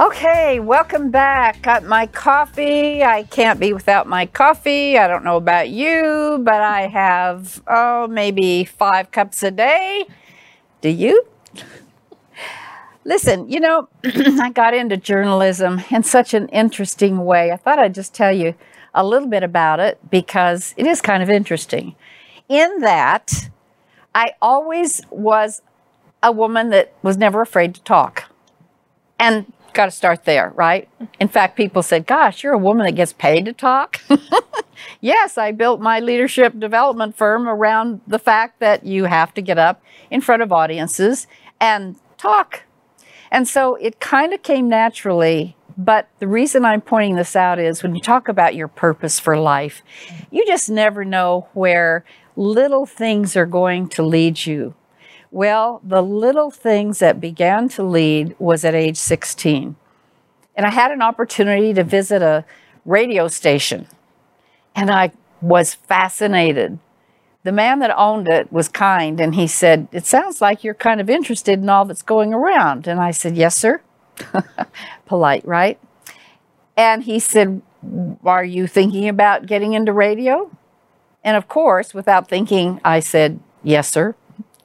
Okay, welcome back. Got my coffee. I can't be without my coffee. I don't know about you, but I have, oh, maybe five cups a day. Do you? Listen, you know, I got into journalism in such an interesting way. I thought I'd just tell you a little bit about it because it is kind of interesting. In that, I always was a woman that was never afraid to talk. And got to start there, right? In fact, people said, Gosh, you're a woman that gets paid to talk. yes, I built my leadership development firm around the fact that you have to get up in front of audiences and talk. And so it kind of came naturally. But the reason I'm pointing this out is when you talk about your purpose for life, you just never know where little things are going to lead you. Well, the little things that began to lead was at age 16. And I had an opportunity to visit a radio station, and I was fascinated. The man that owned it was kind, and he said, It sounds like you're kind of interested in all that's going around. And I said, Yes, sir. Polite, right? And he said, Are you thinking about getting into radio? And of course, without thinking, I said, Yes, sir.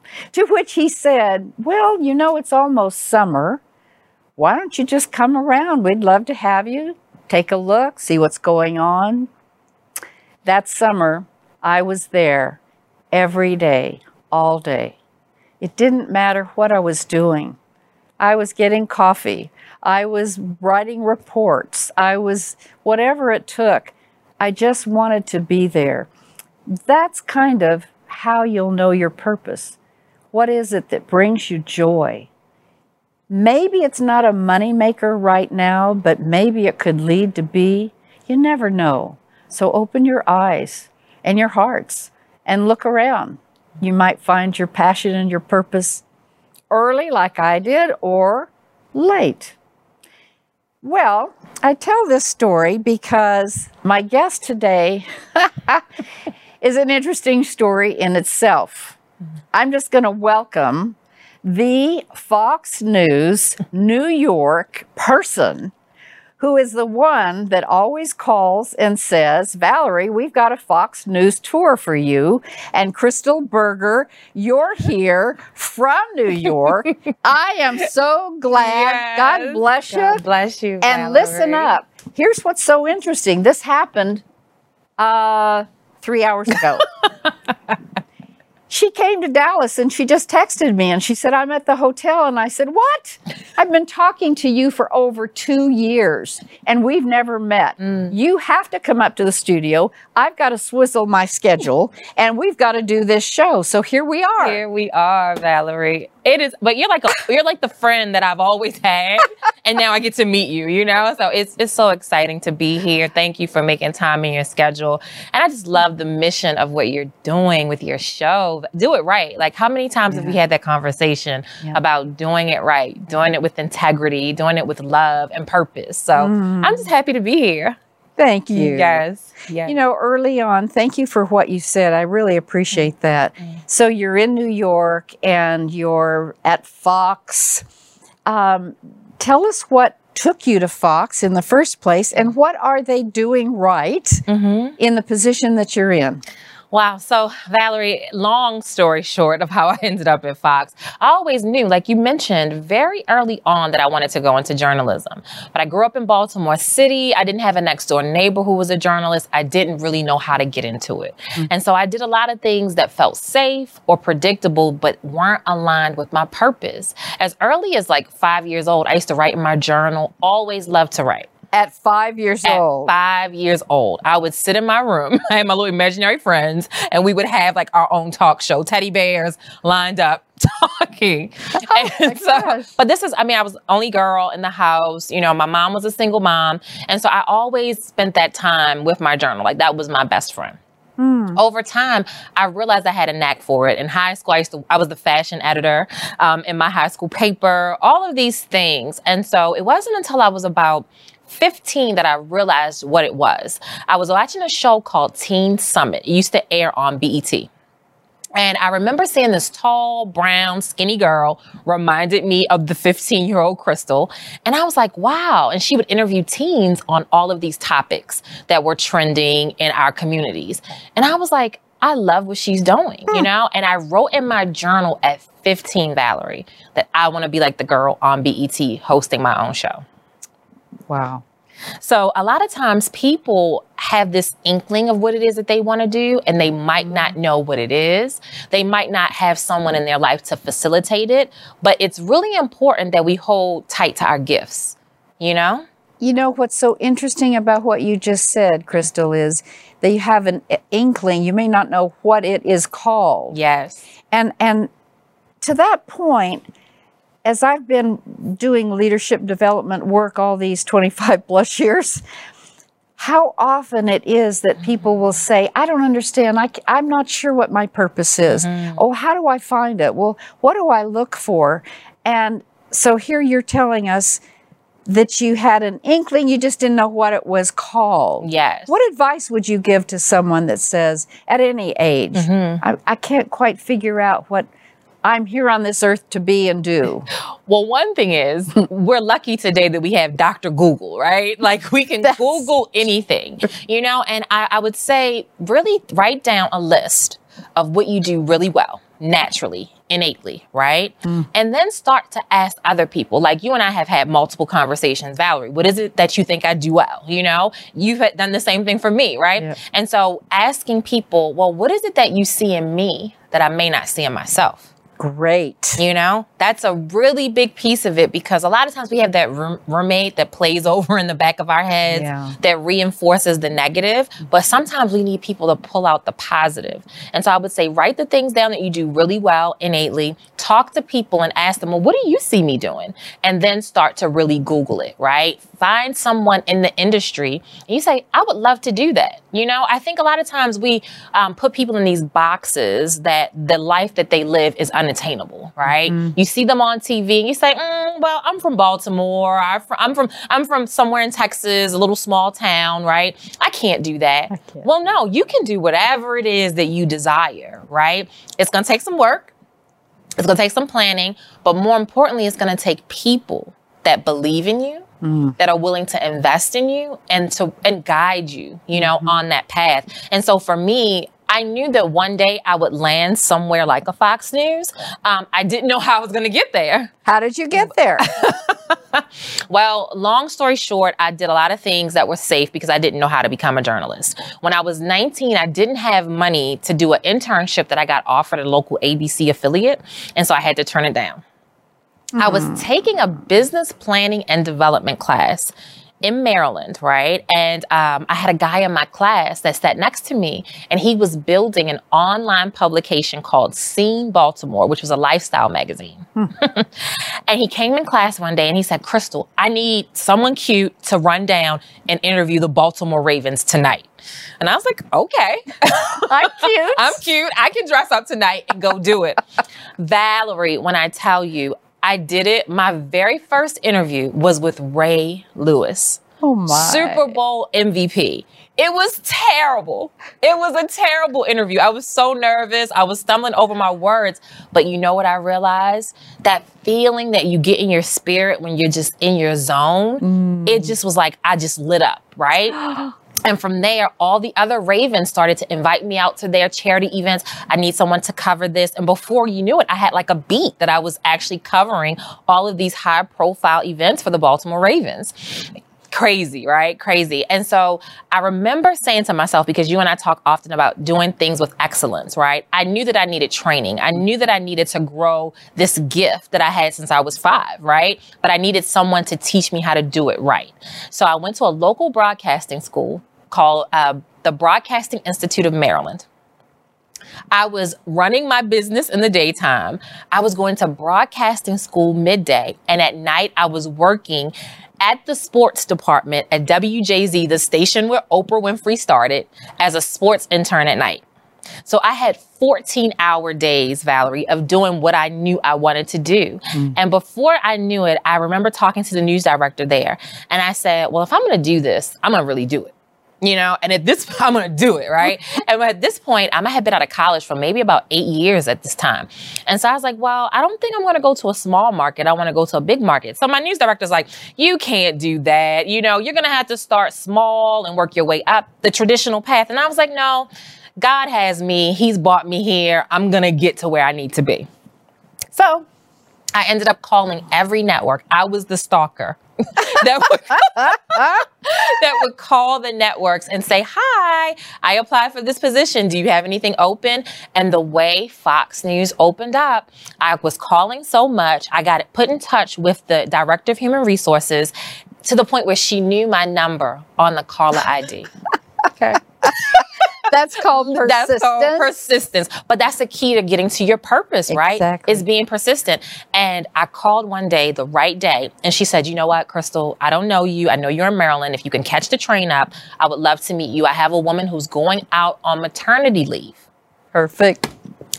To which he said, Well, you know, it's almost summer. Why don't you just come around? We'd love to have you. Take a look, see what's going on. That summer, I was there every day, all day. It didn't matter what I was doing. I was getting coffee. I was writing reports. I was whatever it took. I just wanted to be there. That's kind of how you'll know your purpose. What is it that brings you joy? Maybe it's not a moneymaker right now, but maybe it could lead to be. You never know. So open your eyes and your hearts and look around. You might find your passion and your purpose early, like I did, or late. Well, I tell this story because my guest today is an interesting story in itself. I'm just going to welcome the Fox News New York person who is the one that always calls and says, Valerie, we've got a Fox News tour for you. And Crystal Berger, you're here from New York. I am so glad. Yes. God bless you. God bless you. And listen up. Here's what's so interesting. This happened uh, three hours ago. she came to Dallas and she just texted me and she said, I'm at the hotel. And I said, What? I've been talking to you for over two years and we've never met. Mm. You have to come up to the studio. I've got to swizzle my schedule and we've got to do this show. So here we are. Here we are, Valerie. It is, but you're like a, you're like the friend that I've always had, and now I get to meet you. You know, so it's it's so exciting to be here. Thank you for making time in your schedule, and I just love the mission of what you're doing with your show. Do it right. Like how many times yeah. have we had that conversation yeah. about doing it right, doing it with integrity, doing it with love and purpose? So mm. I'm just happy to be here. Thank you. Yes. You know, early on, thank you for what you said. I really appreciate mm-hmm. that. Mm-hmm. So you're in New York and you're at Fox. Um, tell us what took you to Fox in the first place and what are they doing right mm-hmm. in the position that you're in? Wow. So, Valerie, long story short of how I ended up at Fox, I always knew, like you mentioned very early on, that I wanted to go into journalism. But I grew up in Baltimore City. I didn't have a next door neighbor who was a journalist. I didn't really know how to get into it. Mm-hmm. And so I did a lot of things that felt safe or predictable, but weren't aligned with my purpose. As early as like five years old, I used to write in my journal, always loved to write. At five years At old. Five years old. I would sit in my room. I had my little imaginary friends, and we would have like our own talk show, teddy bears lined up talking. Oh and so, but this is, I mean, I was only girl in the house. You know, my mom was a single mom. And so I always spent that time with my journal. Like that was my best friend. Hmm. Over time, I realized I had a knack for it. In high school, I, used to, I was the fashion editor um, in my high school paper, all of these things. And so it wasn't until I was about 15 that I realized what it was. I was watching a show called Teen Summit. It used to air on BET. And I remember seeing this tall, brown, skinny girl reminded me of the 15 year old Crystal. And I was like, wow. And she would interview teens on all of these topics that were trending in our communities. And I was like, I love what she's doing, you know? And I wrote in my journal at 15, Valerie, that I want to be like the girl on BET hosting my own show. Wow. So a lot of times people have this inkling of what it is that they want to do and they might not know what it is. They might not have someone in their life to facilitate it, but it's really important that we hold tight to our gifts, you know? You know what's so interesting about what you just said, Crystal, is that you have an uh, inkling. You may not know what it is called. Yes. And and to that point, as I've been doing leadership development work all these 25 plus years, how often it is that people will say, I don't understand. I, am not sure what my purpose is. Mm-hmm. Oh, how do I find it? Well, what do I look for? And so here you're telling us that you had an inkling, you just didn't know what it was called. Yes. What advice would you give to someone that says, at any age, mm-hmm. I, I can't quite figure out what I'm here on this earth to be and do? Well, one thing is, we're lucky today that we have Dr. Google, right? Like we can That's... Google anything, you know? And I, I would say, really write down a list of what you do really well, naturally, innately, right? Mm. And then start to ask other people. Like you and I have had multiple conversations. Valerie, what is it that you think I do well? You know, you've done the same thing for me, right? Yeah. And so asking people, well, what is it that you see in me that I may not see in myself? Great. You know, that's a really big piece of it because a lot of times we have that room- roommate that plays over in the back of our heads yeah. that reinforces the negative. But sometimes we need people to pull out the positive. And so I would say write the things down that you do really well innately, talk to people and ask them, well, what do you see me doing? And then start to really Google it, right? Find someone in the industry and you say, I would love to do that. You know, I think a lot of times we um, put people in these boxes that the life that they live is unattainable, right? Mm-hmm. You see them on TV and you say, mm, "Well, I'm from Baltimore. I'm from I'm from somewhere in Texas, a little small town, right? I can't do that." Can't. Well, no, you can do whatever it is that you desire, right? It's going to take some work. It's going to take some planning, but more importantly, it's going to take people that believe in you mm. that are willing to invest in you and to and guide you, you know, mm-hmm. on that path. And so for me, I knew that one day I would land somewhere like a Fox News. Um, I didn't know how I was going to get there. How did you get there? well, long story short, I did a lot of things that were safe because I didn't know how to become a journalist. When I was 19, I didn't have money to do an internship that I got offered at a local ABC affiliate, and so I had to turn it down. Mm-hmm. I was mm-hmm. taking a business planning and development class in Maryland, right? And um, I had a guy in my class that sat next to me, and he was building an online publication called Scene Baltimore, which was a lifestyle magazine. Hmm. and he came in class one day and he said, Crystal, I need someone cute to run down and interview the Baltimore Ravens tonight. And I was like, okay. I'm cute. I'm cute. I can dress up tonight and go do it. Valerie, when I tell you, I did it. My very first interview was with Ray Lewis. Oh my. Super Bowl MVP. It was terrible. It was a terrible interview. I was so nervous. I was stumbling over my words. But you know what I realized? That feeling that you get in your spirit when you're just in your zone, mm. it just was like, I just lit up, right? And from there, all the other Ravens started to invite me out to their charity events. I need someone to cover this. And before you knew it, I had like a beat that I was actually covering all of these high profile events for the Baltimore Ravens crazy, right? Crazy. And so I remember saying to myself, because you and I talk often about doing things with excellence, right? I knew that I needed training. I knew that I needed to grow this gift that I had since I was five, right? But I needed someone to teach me how to do it right. So I went to a local broadcasting school called uh, the Broadcasting Institute of Maryland. I was running my business in the daytime. I was going to broadcasting school midday. And at night, I was working at the sports department at WJZ, the station where Oprah Winfrey started, as a sports intern at night. So I had 14 hour days, Valerie, of doing what I knew I wanted to do. Mm. And before I knew it, I remember talking to the news director there. And I said, well, if I'm going to do this, I'm going to really do it you know, and at this point, I'm gonna do it, right? and at this point, I might have been out of college for maybe about eight years at this time. And so I was like, well, I don't think I'm gonna go to a small market. I wanna go to a big market. So my news director's like, you can't do that. You know, you're gonna have to start small and work your way up the traditional path. And I was like, no, God has me. He's brought me here. I'm gonna get to where I need to be. So I ended up calling every network. I was the stalker. that that would call the networks and say, "Hi, I applied for this position. Do you have anything open?" And the way Fox News opened up, I was calling so much, I got put in touch with the director of human resources to the point where she knew my number on the caller ID. okay. That's called persistence. That's called persistence. But that's the key to getting to your purpose, right? Exactly. Is being persistent. And I called one day, the right day, and she said, You know what, Crystal, I don't know you. I know you're in Maryland. If you can catch the train up, I would love to meet you. I have a woman who's going out on maternity leave. Perfect.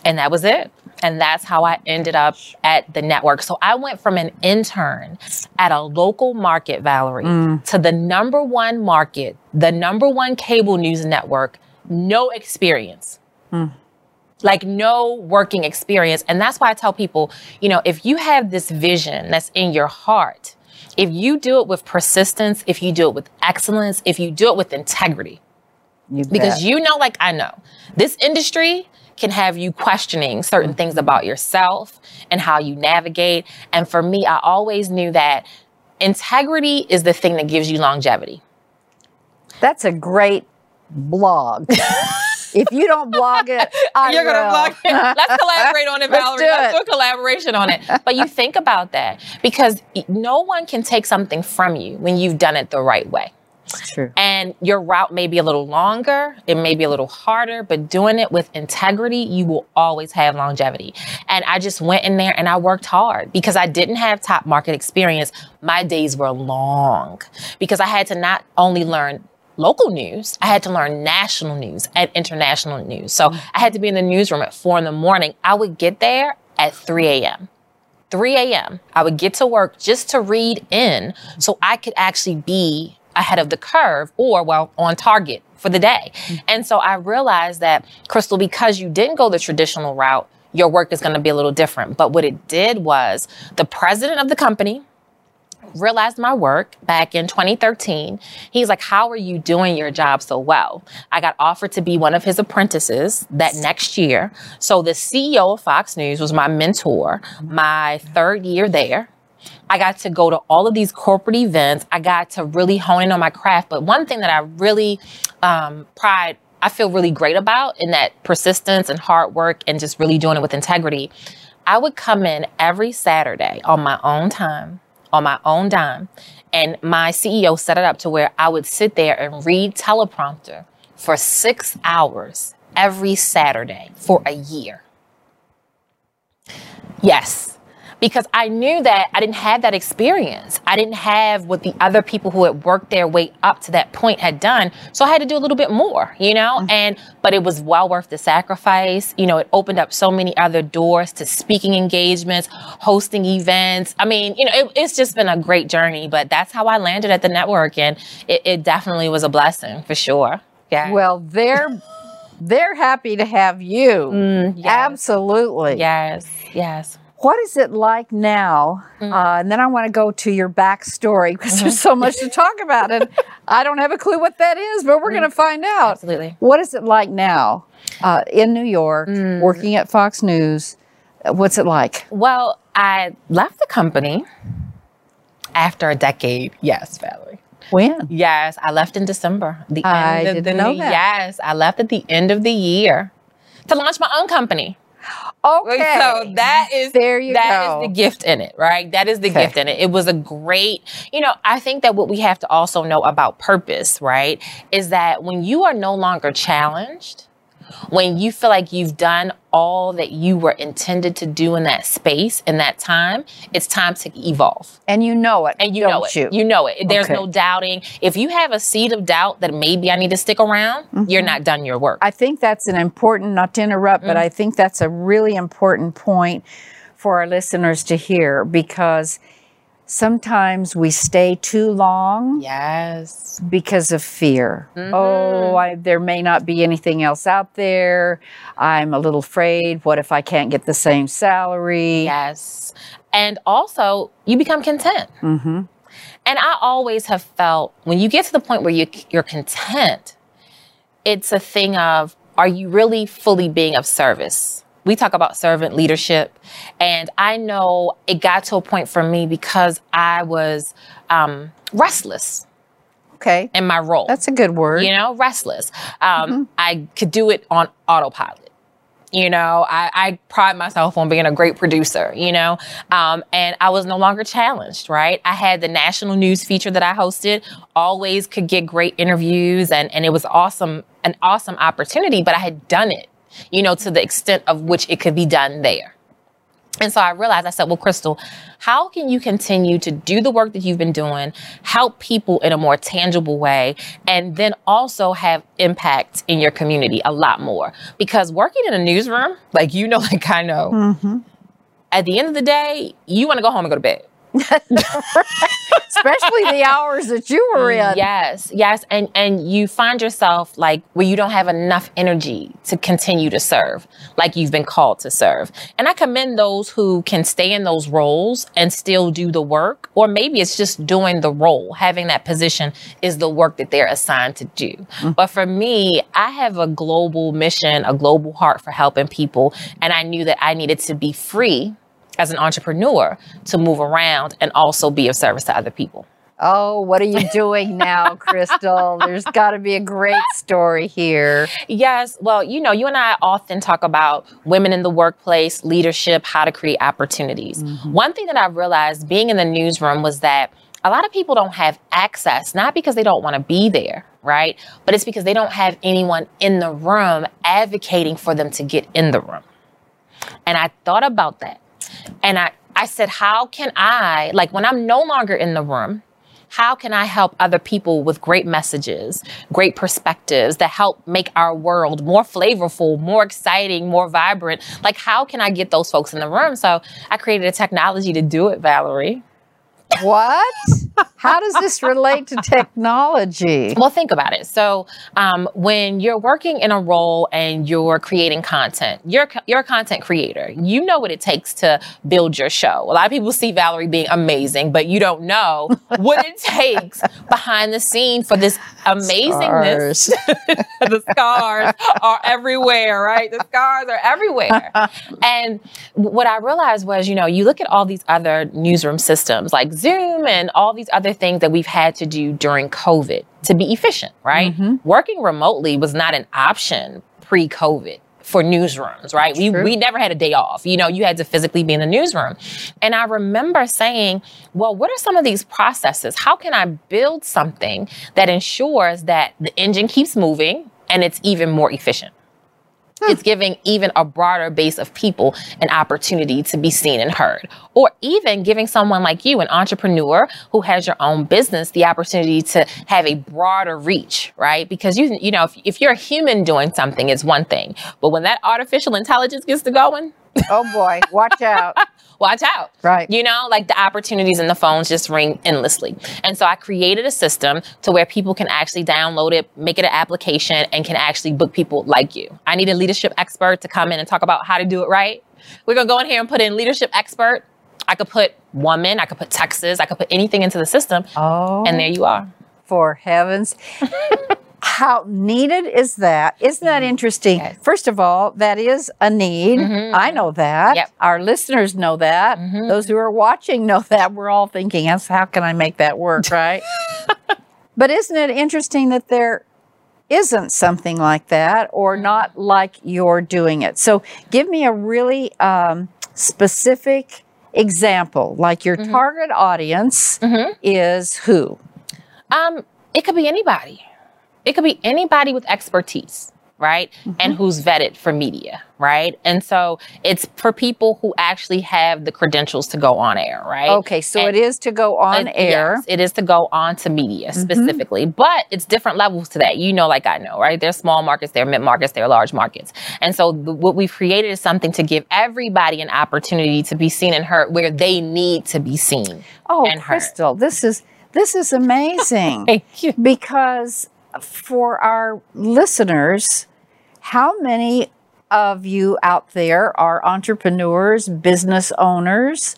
And that was it. And that's how I ended up at the network. So I went from an intern at a local market, Valerie, mm. to the number one market, the number one cable news network no experience. Like no working experience. And that's why I tell people, you know, if you have this vision that's in your heart, if you do it with persistence, if you do it with excellence, if you do it with integrity, you because you know, like I know, this industry can have you questioning certain things mm-hmm. about yourself and how you navigate. And for me, I always knew that integrity is the thing that gives you longevity. That's a great blog. if you don't blog it, I you're will. gonna blog it. Let's collaborate on it, Valerie. Let's do, Let's do a collaboration on it. But you think about that because no one can take something from you when you've done it the right way. True. And your route may be a little longer, it may be a little harder, but doing it with integrity, you will always have longevity. And I just went in there and I worked hard because I didn't have top market experience. My days were long because I had to not only learn local news. I had to learn national news and international news. So I had to be in the newsroom at four in the morning. I would get there at 3 a.m. 3 a.m. I would get to work just to read in so I could actually be ahead of the curve or, well, on target for the day. Mm-hmm. And so I realized that, Crystal, because you didn't go the traditional route, your work is going to be a little different. But what it did was the president of the company, realized my work back in 2013. He's like, How are you doing your job so well? I got offered to be one of his apprentices that next year. So the CEO of Fox News was my mentor my third year there. I got to go to all of these corporate events. I got to really hone in on my craft. But one thing that I really um, pride, I feel really great about in that persistence and hard work and just really doing it with integrity. I would come in every Saturday on my own time on my own dime. And my CEO set it up to where I would sit there and read teleprompter for six hours every Saturday for a year. Yes, because I knew that I didn't have that experience. I didn't have what the other people who had worked their way up to that point had done. So I had to do a little bit more, you know? Mm-hmm. And, but it was well worth the sacrifice. You know, it opened up so many other doors to speaking engagements, hosting events. I mean, you know, it, it's just been a great journey, but that's how I landed at the network. And it, it definitely was a blessing for sure. Yeah. Well, they're. they're happy to have you. Mm, yes. Absolutely. Yes, yes. What is it like now? Mm-hmm. Uh, and then I want to go to your backstory because mm-hmm. there's so much to talk about. And I don't have a clue what that is, but we're mm-hmm. going to find out. Absolutely. What is it like now uh, in New York, mm. working at Fox News? Uh, what's it like? Well, I left the company after a decade. Yes, Valerie. When? Yes, I left in December. The I end of the know that. Yes, I left at the end of the year to launch my own company. Okay. So that is there you that go. is the gift in it, right? That is the okay. gift in it. It was a great, you know, I think that what we have to also know about purpose, right, is that when you are no longer challenged, when you feel like you've done all that you were intended to do in that space in that time, it's time to evolve. And you know it. And you know it. You? You know it. There's Okay. no doubting. If you have a seed of doubt that maybe I need to stick around, you're not done your work. Mm-hmm. I think that's an important, not to interrupt, Mm. but I think that's a really important point for our listeners to hear because sometimes we stay too long yes. because of fear. Mm-hmm. Oh, I, there may not be anything else out there. I'm a little afraid. What if I can't get the same salary? Yes. And also, you become content. Mm-hmm. And I always have felt when you get to the point where you, you're content, it's a thing of are you really fully being of service? We talk about servant leadership. And I know it got to a point for me because I was um, restless Okay. in my role. That's a good word. you know, restless. Um, I could do it on autopilot. You know, I, I pride myself on being a great producer, you know, um, and I was no longer challenged, right? I had the national news feature that I hosted, always could get great interviews, and, and it was awesome, an awesome opportunity, but I had done it, you know, to the extent of which it could be done there. And so I realized, I said, well, Crystal, how can you continue to do the work that you've been doing, help people in a more tangible way, and then also have impact in your community a lot more? Because working in a newsroom, like you know, like I know, Mm-hmm. at the end of the day, you want to go home and go to bed. Especially the hours that you were mm, in. Yes, yes, and and you find yourself like where you don't have enough energy to continue to serve, like you've been called to serve. And I commend those who can stay in those roles and still do the work, or maybe it's just doing the role, having that position is the work that they're assigned to do. Mm. But for me, I have a global mission, a global heart for helping people, and I knew that I needed to be free as an entrepreneur to move around and also be of service to other people. Oh, what are you doing now, Crystal? There's got to be a great story here. Yes. Well, you know, you and I often talk about women in the workplace, leadership, how to create opportunities. Mm-hmm. One thing that I realized being in the newsroom was that a lot of people don't have access, not because they don't want to be there, right? But it's because they don't have anyone in the room advocating for them to get in the room. And I thought about that. And I, I said, how can I, like when I'm no longer in the room, how can I help other people with great messages, great perspectives that help make our world more flavorful, more exciting, more vibrant? Like, how can I get those folks in the room? So I created a technology to do it, Valerie. What? How does this relate to technology? Well, think about it. So, um, when you're working in a role and you're creating content, you're you're a content creator. You know what it takes to build your show. A lot of people see Valerie being amazing, but you don't know what it takes behind the scene for this amazingness. Stars. the scars are everywhere, right? The scars are everywhere. and what I realized was, you know, you look at all these other newsroom systems like Zoom and all these other things that we've had to do during COVID to be efficient, right? Mm-hmm. Working remotely was not an option pre COVID. For newsrooms, right? We we never had a day off. You know, you had to physically be in the newsroom. And I remember saying, well, what are some of these processes? How can I build something that ensures that the engine keeps moving and it's even more efficient? It's giving even a broader base of people an opportunity to be seen and heard. Or even giving someone like you, an entrepreneur who has your own business, the opportunity to have a broader reach, right? Because you, you know, if, if you're a human doing something, it's one thing. But when that artificial intelligence gets to going, Oh boy, watch out. watch out. Right. You know, like the opportunities in the phones just ring endlessly. And so I created a system to where people can actually download it, make it an application, and can actually book people like you. I need a leadership expert to come in and talk about how to do it right. We're going to go in here and put in leadership expert. I could put woman, I could put Texas, I could put anything into the system. Oh, And there you are. for heavens. How needed is that? Isn't that mm-hmm. interesting? Yes. First of all, that is a need. Mm-hmm. I know that. Yep. Our listeners know that. Mm-hmm. Those who are watching know that. We're all thinking, "Yes, how can I make that work, right? but isn't it interesting that there isn't something like that or not like you're doing it? So give me a really um, specific example, like your target audience is who? Um, it could be anybody. It could be anybody with expertise. right? Mm-hmm. And who's vetted for media, right? And so it's for people who actually have the credentials to go on air, right? Okay, so and, it is to go on air. Yes, it is to go on to media mm-hmm. specifically, but it's different levels to that. You know, like I know, right? There's small markets, there are mid markets, there are large markets. And so the, what we've created is something to give everybody an opportunity to be seen and heard where they need to be seen. Oh, Crystal, this is this is amazing. Thank you. Because for our listeners, how many of you out there are entrepreneurs, business owners?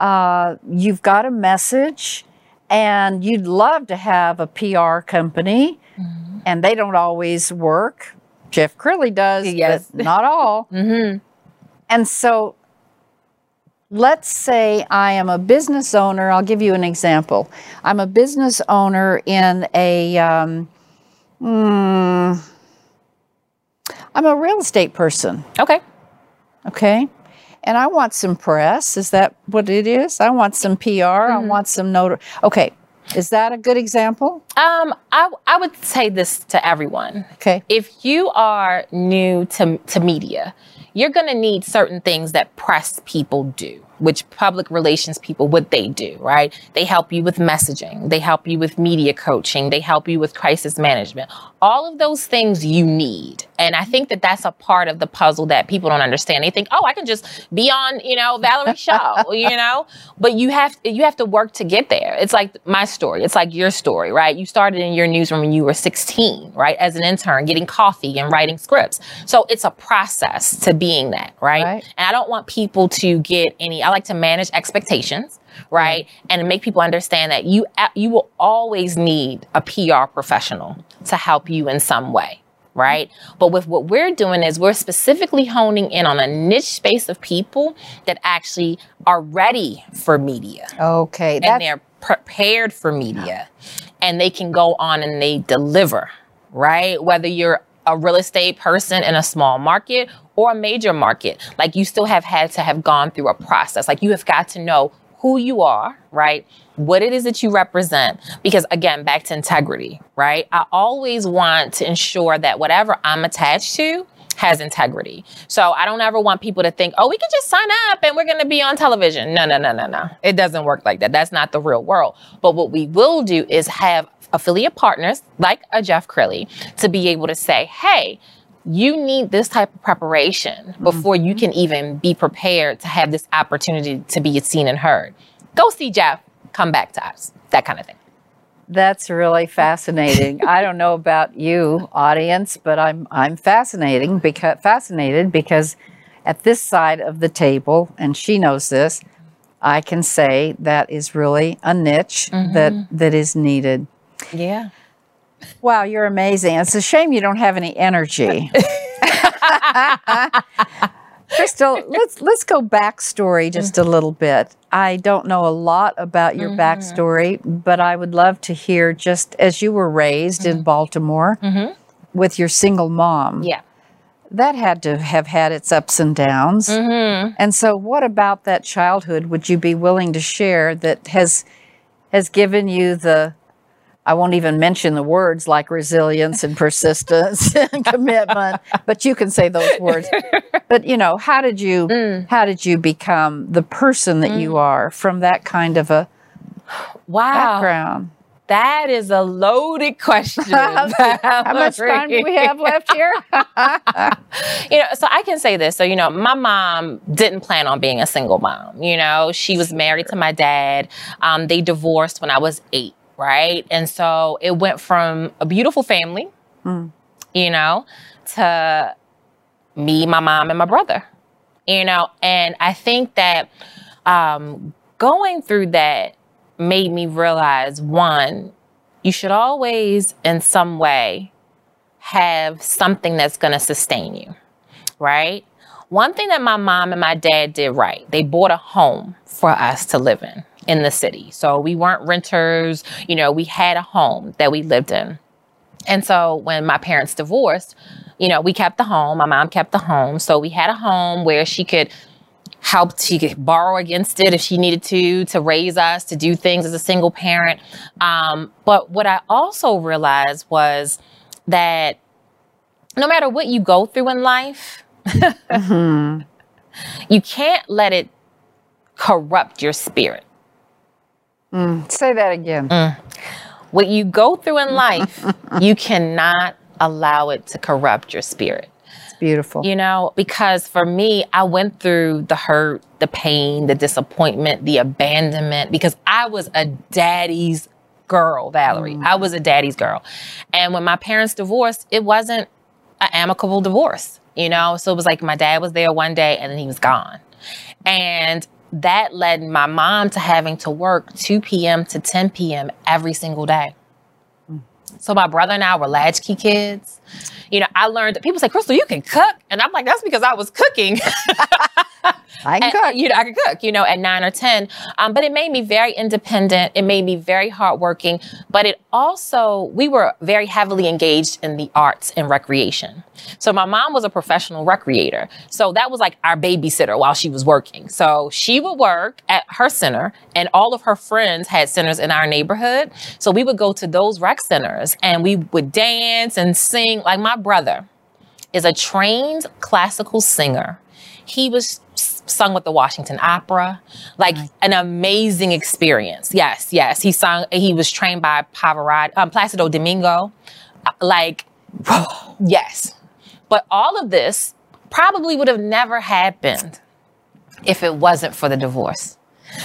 Uh, you've got a message and you'd love to have a PR company, mm-hmm. and they don't always work. Jeff Crilly does, yes. but not all. mm-hmm. And so let's say I am a business owner. I'll give you an example. I'm a business owner in a, um, mm, I'm a real estate person. Okay. Okay. And I want some press. Is that what it is? I want some PR. Mm-hmm. I want some note. Okay. Is that a good example? Um, I, I would say this to everyone. Okay. If you are new to, to media, you're going to need certain things that press people do which public relations people, what they do, right? They help you with messaging. They help you with media coaching. They help you with crisis management. All of those things you need. And I think that that's a part of the puzzle that people don't understand. They think, oh, I can just be on, you know, Valerie's show, you know, but you have, you have to work to get there. It's like my story. It's like your story, right? You started in your newsroom when you were 16, right? As an intern, getting coffee and writing scripts. So it's a process to being that, right? right. And I don't want people to get any, I like to manage expectations, right? And make people understand that you you will always need a PR professional to help you in some way right? But with what we're doing is we're specifically honing in on a niche space of people that actually are ready for media. Okay. And they're prepared for media and they can go on and they deliver, right? Whether you're a real estate person in a small market or a major market. Like you still have had to have gone through a process. Like you have got to know who you are, right? What it is that you represent. Because again, back to integrity, right? I always want to ensure that whatever I'm attached to has integrity. So I don't ever want people to think, oh, we can just sign up and we're going to be on television. No, no, no, no, no. It doesn't work like that. That's not the real world. But what we will do is have affiliate partners like a Jeff Crilly to be able to say, hey, you need this type of preparation before mm-hmm. you can even be prepared to have this opportunity to be seen and heard. Go see Jeff, come back to us, that kind of thing. That's really fascinating. I don't know about you, audience, but I'm I'm fascinating because fascinated because at this side of the table, and she knows this, I can say that is really a niche mm-hmm. that that is needed. Yeah. Wow, you're amazing. It's a shame you don't have any energy. Crystal, let's let's go backstory just a little bit. I don't know a lot about your mm-hmm. backstory, but I would love to hear just as you were raised mm-hmm. in Baltimore mm-hmm. with your single mom. Yeah. That had to have had its ups and downs. Mm-hmm. And so what about that childhood would you be willing to share that has has given you the I won't even mention the words like resilience and persistence and commitment, but you can say those words. But you know, how did you mm. how did you become the person that mm. you are from that kind of a wow background? That is a loaded question. How much time do we have left here? you know, so I can say this. So, you know, my mom didn't plan on being a single mom. You know, she was married to my dad. Um, they divorced when I was eight right? And so it went from a beautiful family, mm. you know, to me, my mom, and my brother, you know. And I think that um, going through that made me realize one, you should always, in some way, have something that's going to sustain you, right? One thing that my mom and my dad did right, they bought a home for us to live in in the city. So we weren't renters, you know, we had a home that we lived in. And so when my parents divorced, you know, we kept the home. My mom kept the home. So we had a home where she could help she could borrow against it if she needed to to raise us to do things as a single parent um, but what i also realized was that no matter what you go through in life, you can't let it corrupt your spirit. Mm, say that again. Mm. What you go through in life, you cannot allow it to corrupt your spirit. It's beautiful. You know, because for me, I went through the hurt, the pain, the disappointment, the abandonment, because I was a daddy's girl, Valerie. Mm. I was a daddy's girl. And when my parents divorced, it wasn't an amicable divorce, you know? So it was like my dad was there one day and then he was gone. And that led my mom to having to work 2 p.m. to 10 p.m. every single day. So my brother and I were latchkey kids. You know, I learned that people say, Crystal, you can cook. And I'm like, that's because I was cooking. I can And, cook. You know, I could cook, you know, at nine or 10. Um, but it made me very independent. It made me very hardworking. But it also, we were very heavily engaged in the arts and recreation. So my mom was a professional recreator. So that was like our babysitter while she was working. So she would work at her center and all of her friends had centers in our neighborhood. So we would go to those rec centers and we would dance and sing. Like my brother is a trained classical singer. He was sung with the Washington Opera, like an amazing experience. Yes, yes. He sung. He was trained by Pavarotti, um, Placido Domingo. Like, yes. But all of this probably would have never happened if it wasn't for the divorce.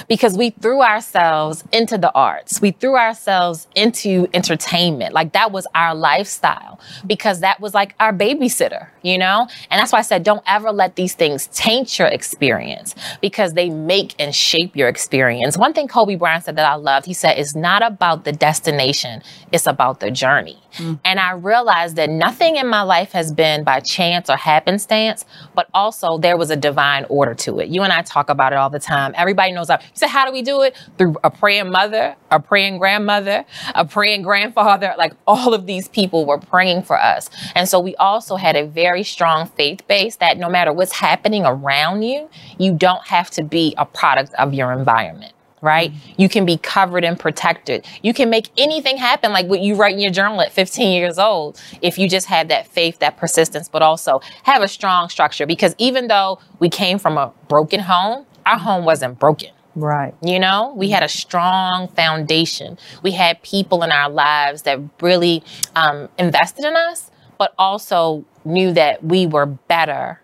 Because we threw ourselves into the arts. We threw ourselves into entertainment. Like that was our lifestyle because that was like our babysitter, you know? And that's why I said, don't ever let these things taint your experience because they make and shape your experience. One thing Kobe Bryant said that I loved, he said, it's not about the destination, it's about the journey. Mm. And I realized that nothing in my life has been by chance or happenstance, but also there was a divine order to it. You and I talk about it all the time. Everybody knows that. Say, how do we do it? Through a praying mother, a praying grandmother, a praying grandfather. Like all of these people were praying for us. And so we also had a very strong faith base that no matter what's happening around you, you don't have to be a product of your environment right? Mm-hmm. You can be covered and protected. You can make anything happen, like what you write in your journal at 15 years old, if you just have that faith, that persistence, but also have a strong structure. Because even though we came from a broken home, our home wasn't broken. Right. You know, we had a strong foundation. We had people in our lives that really um, invested in us, but also knew that we were better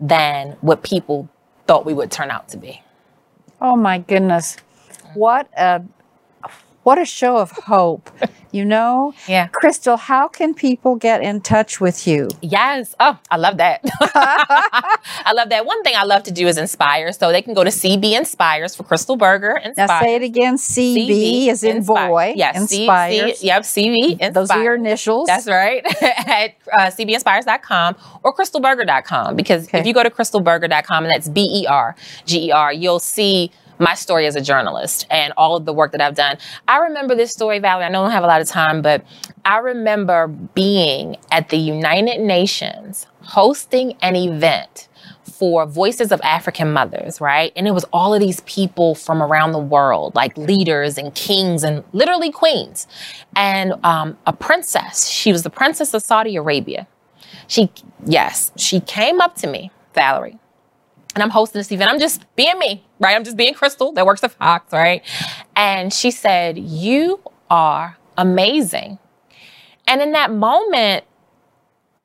than what people thought we would turn out to be. Oh my goodness. What a what a show of hope. You know? Yeah. Crystal, how can people get in touch with you? Yes. Oh, I love that. I love that. One thing I love to do is inspire. So they can go to CB Inspires for Crystal Berger. Inspire. Now say it again. CB is in Inspire. boy. Yes. Inspires. C- yep. CB. Inspires. Those are your initials. That's right. At uh, cbinspires.com or crystalberger.com. Because Okay. if you go to crystalberger.com, and that's B E R G E R, you'll see my story as a journalist and all of the work that I've done. I remember this story, Valerie. I know I don't have a lot of time, but I remember being at the United Nations hosting an event for Voices of African Mothers, right? And it was all of these people from around the world, like leaders and kings and literally queens. And um, a princess, she was the princess of Saudi Arabia. She, yes, she came up to me, Valerie, and I'm hosting this event. I'm just being me, right? I'm just being Crystal that works at Fox, right? And she said, You are amazing. And in that moment,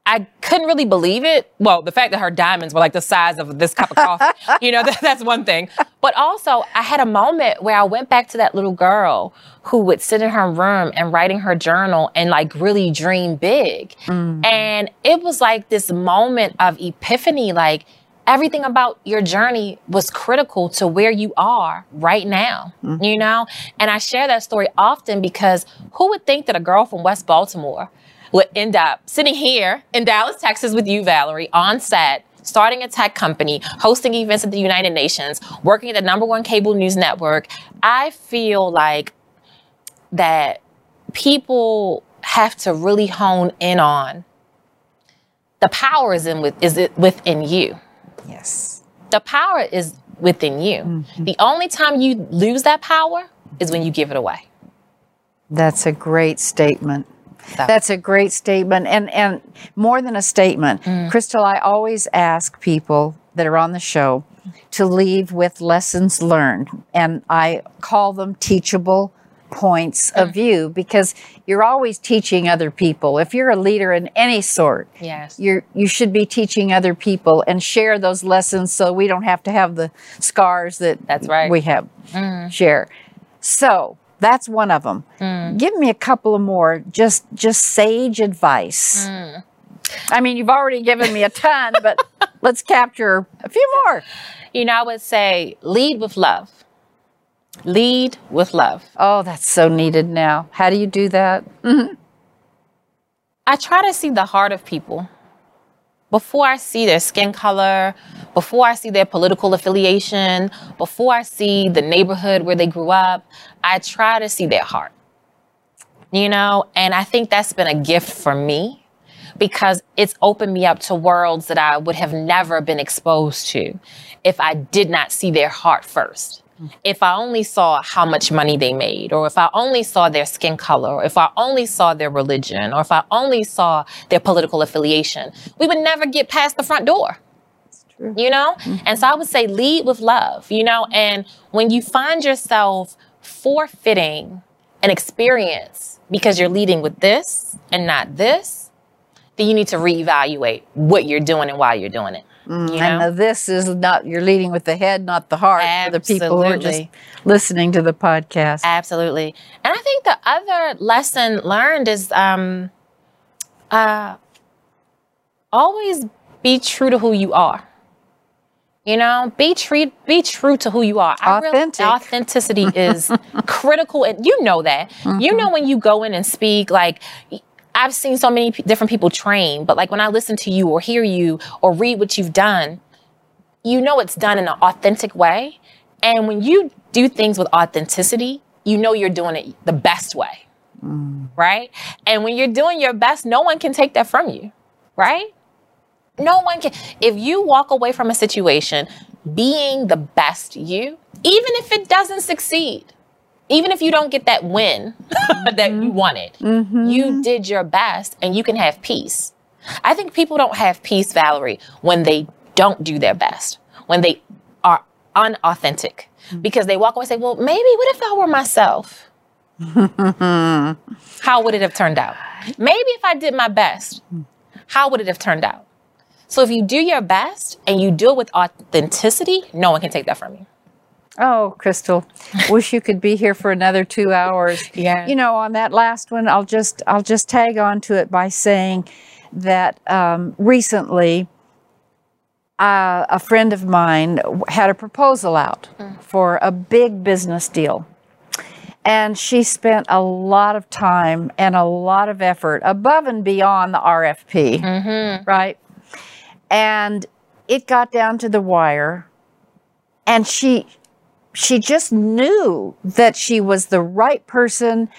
I couldn't really believe it. Well, the fact that her diamonds were like the size of this cup of coffee, you know, that, that's one thing. But also, I had a moment where I went back to that little girl who would sit in her room and writing her journal and like really dream big. Mm. And it was like this moment of epiphany, like, everything about your journey was critical to where you are right now, mm-hmm. you know? And I share that story often because who would think that a girl from West Baltimore would end up sitting here in Dallas, Texas with you, Valerie, on set, starting a tech company, hosting events at the United Nations, working at the number one cable news network. I feel like that people have to really hone in on the power is in with is it within you yes. the power is within you. Mm-hmm. The only time you lose that power is when you give it away. That's a great statement. So, That's a great statement, and and more than a statement, mm. Crystal. I always ask people that are on the show to leave with lessons learned, and I call them teachable points of mm. view because you're always teaching other people. If you're a leader in any sort, yes. you're you should be teaching other people and share those lessons so we don't have to have the scars that That's right. we have mm. share. So that's one of them. Mm. Give me a couple of more, just just sage advice. I mean, you've already given me a ton, but let's capture a few more. You know, I would say lead with love. Lead with love. Oh, that's so needed now. How do you do that? Mm-hmm. I try to see the heart of people before I see their skin color, before I see their political affiliation, before I see the neighborhood where they grew up. I try to see their heart. You know, and I think that's been a gift for me because it's opened me up to worlds that I would have never been exposed to if I did not see their heart first. If I only saw how much money they made, or if I only saw their skin color, or if I only saw their religion, or if I only saw their political affiliation, we would never get past the front door. true. You know? Mm-hmm. And so I would say lead with love, you know? And when you find yourself forfeiting an experience because you're leading with this and not this, then you need to reevaluate what you're doing and why you're doing it. You know? And this is not you're leading with the head, not the heart. Absolutely. For the people who are just listening to the podcast. Absolutely. And I think the other lesson learned is um, uh, always be true to who you are. You know, be true, be true to who you are. I really- authenticity is critical, and you know that. You know when you go in and speak, like I've seen so many p- different people train, but like when I listen to you or hear you or read what you've done, you know it's done in an authentic way. And when you do things with authenticity, you know you're doing it the best way. Mm. Right? And when you're doing your best, no one can take that from you. Right? No one can. If you walk away from a situation being the best you, even if it doesn't succeed, even if you don't get that win that you mm-hmm. wanted, mm-hmm. you did your best and you can have peace. I think people don't have peace, Valerie, when they don't do their best, when they are unauthentic, mm. because they walk away and say, Well, maybe what if I were myself? How would it have turned out? Maybe if I did my best, mm. how would it have turned out? So if you do your best and you do it with authenticity, no one can take that from you. Oh, Crystal, wish you could be here for another two hours. Yeah. You know, on that last one, I'll just I'll just tag on to it by saying that um, recently uh, a friend of mine had a proposal out for a big business deal. And she spent a lot of time and a lot of effort above and beyond the RFP, right? And it got down to the wire, and she she just knew that she was the right person.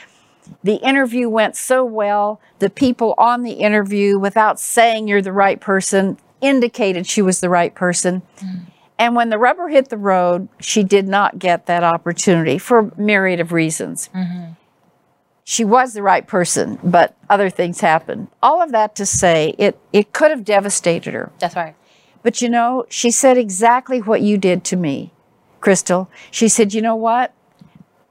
The interview went so well. The people on the interview, without saying you're the right person, indicated she was the right person. Mm. And when the rubber hit the road, she did not get that opportunity for a myriad of reasons. Mm-hmm. She was the right person, but other things happened. All of that to say, it, it could have devastated her. That's right. But you know, she said exactly what you did to me, Crystal. She said, you know what?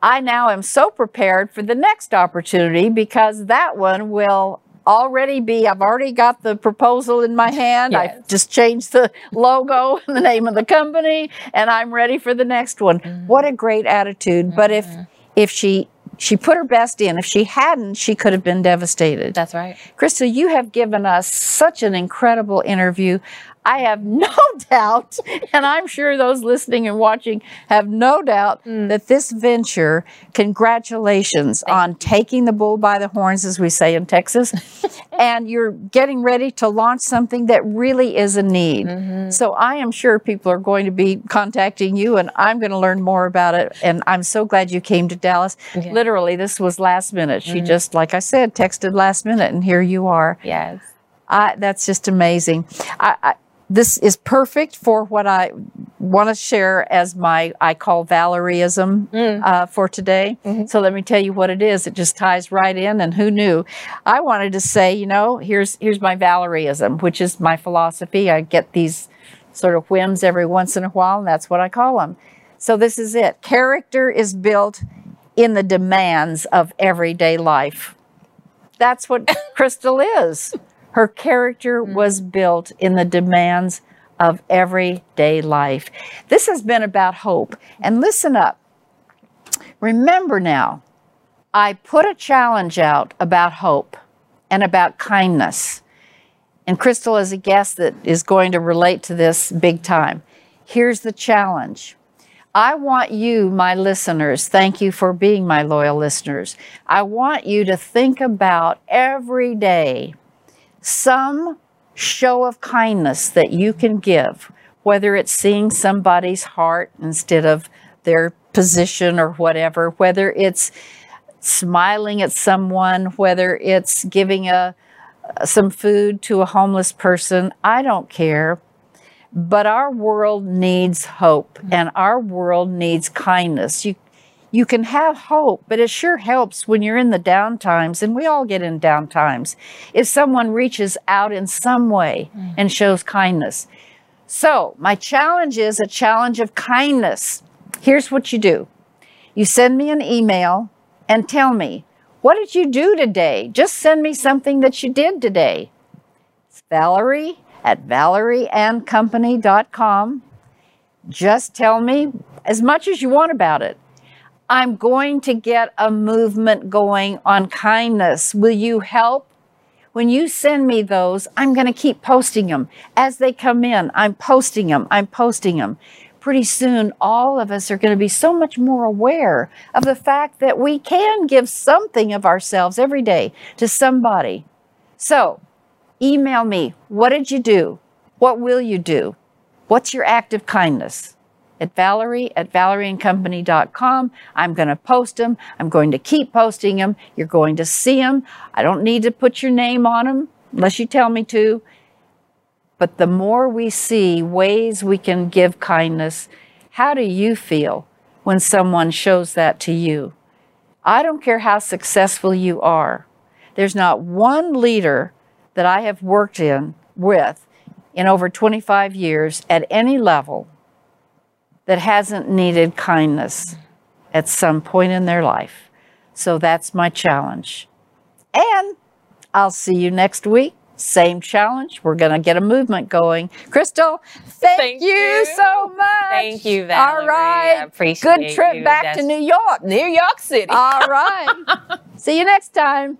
I now am so prepared for the next opportunity because that one will already be, I've already got the proposal in my hand. Yes. I've just changed the logo and the name of the company and I'm ready for the next one. Mm-hmm. What a great attitude. But if mm-hmm. if she she put her best in, if she hadn't, she could have been devastated. That's right. crystal you have given us such an incredible interview. I have no doubt, and I'm sure those listening and watching have no doubt mm. that this venture, congratulations on taking the bull by the horns, as we say in Texas, and you're getting ready to launch something that really is a need. Mm-hmm. So I am sure people are going to be contacting you, and I'm going to learn more about it. And I'm so glad you came to Dallas. Yeah. Literally, this was last minute. She mm. just, like I said, texted last minute, and here you are. Yes. I, that's just amazing. I, I, this is perfect for what I want to share as my I call Valerieism uh, for today. So let me tell you what it is. It just ties right in, and who knew? I wanted to say, you know, here's here's my Valerieism, which is my philosophy. I get these sort of whims every once in a while, and that's what I call them. So this is it. Character is built in the demands of everyday life. That's what Crystal is. Her character was mm-hmm. built in the demands of everyday life. This has been about hope. And listen up. Remember now, I put a challenge out about hope and about kindness. And Crystal is a guest that is going to relate to this big time. Here's the challenge. I want you, my listeners, thank you for being my loyal listeners. I want you to think about every day some show of kindness that you can give, whether it's seeing somebody's heart instead of their position or whatever, whether it's smiling at someone, whether it's giving a some food to a homeless person, I don't care. But our world needs hope and our world needs kindness. You you can have hope, but it sure helps when you're in the down times, and we all get in down times, if someone reaches out in some way mm. and shows kindness. So, my challenge is a challenge of kindness. Here's what you do you send me an email and tell me, what did you do today? Just send me something that you did today. It's Valerie at valerieandcompany.com. Just tell me as much as you want about it. I'm going to get a movement going on kindness. Will you help? When you send me those, I'm going to keep posting them. As they come in, I'm posting them, I'm posting them. Pretty soon, all of us are going to be so much more aware of the fact that we can give something of ourselves every day to somebody. So, email me. What did you do? What will you do? What's your act of kindness? At Valerie at valerieandcompany.com. I'm going to post them. I'm going to keep posting them. You're going to see them. I don't need to put your name on them unless you tell me to. But the more we see ways we can give kindness, how do you feel when someone shows that to you? I don't care how successful you are. There's not one leader that I have worked in with in over 25 years at any level that hasn't needed kindness at some point in their life. So that's my challenge. And I'll see you next week. Same challenge. We're going to get a movement going. Crystal, thank, Thank you, you. so much. Thank you, All Valerie. right. I appreciate Good trip you. back to New York. New York City. All right. see you next time.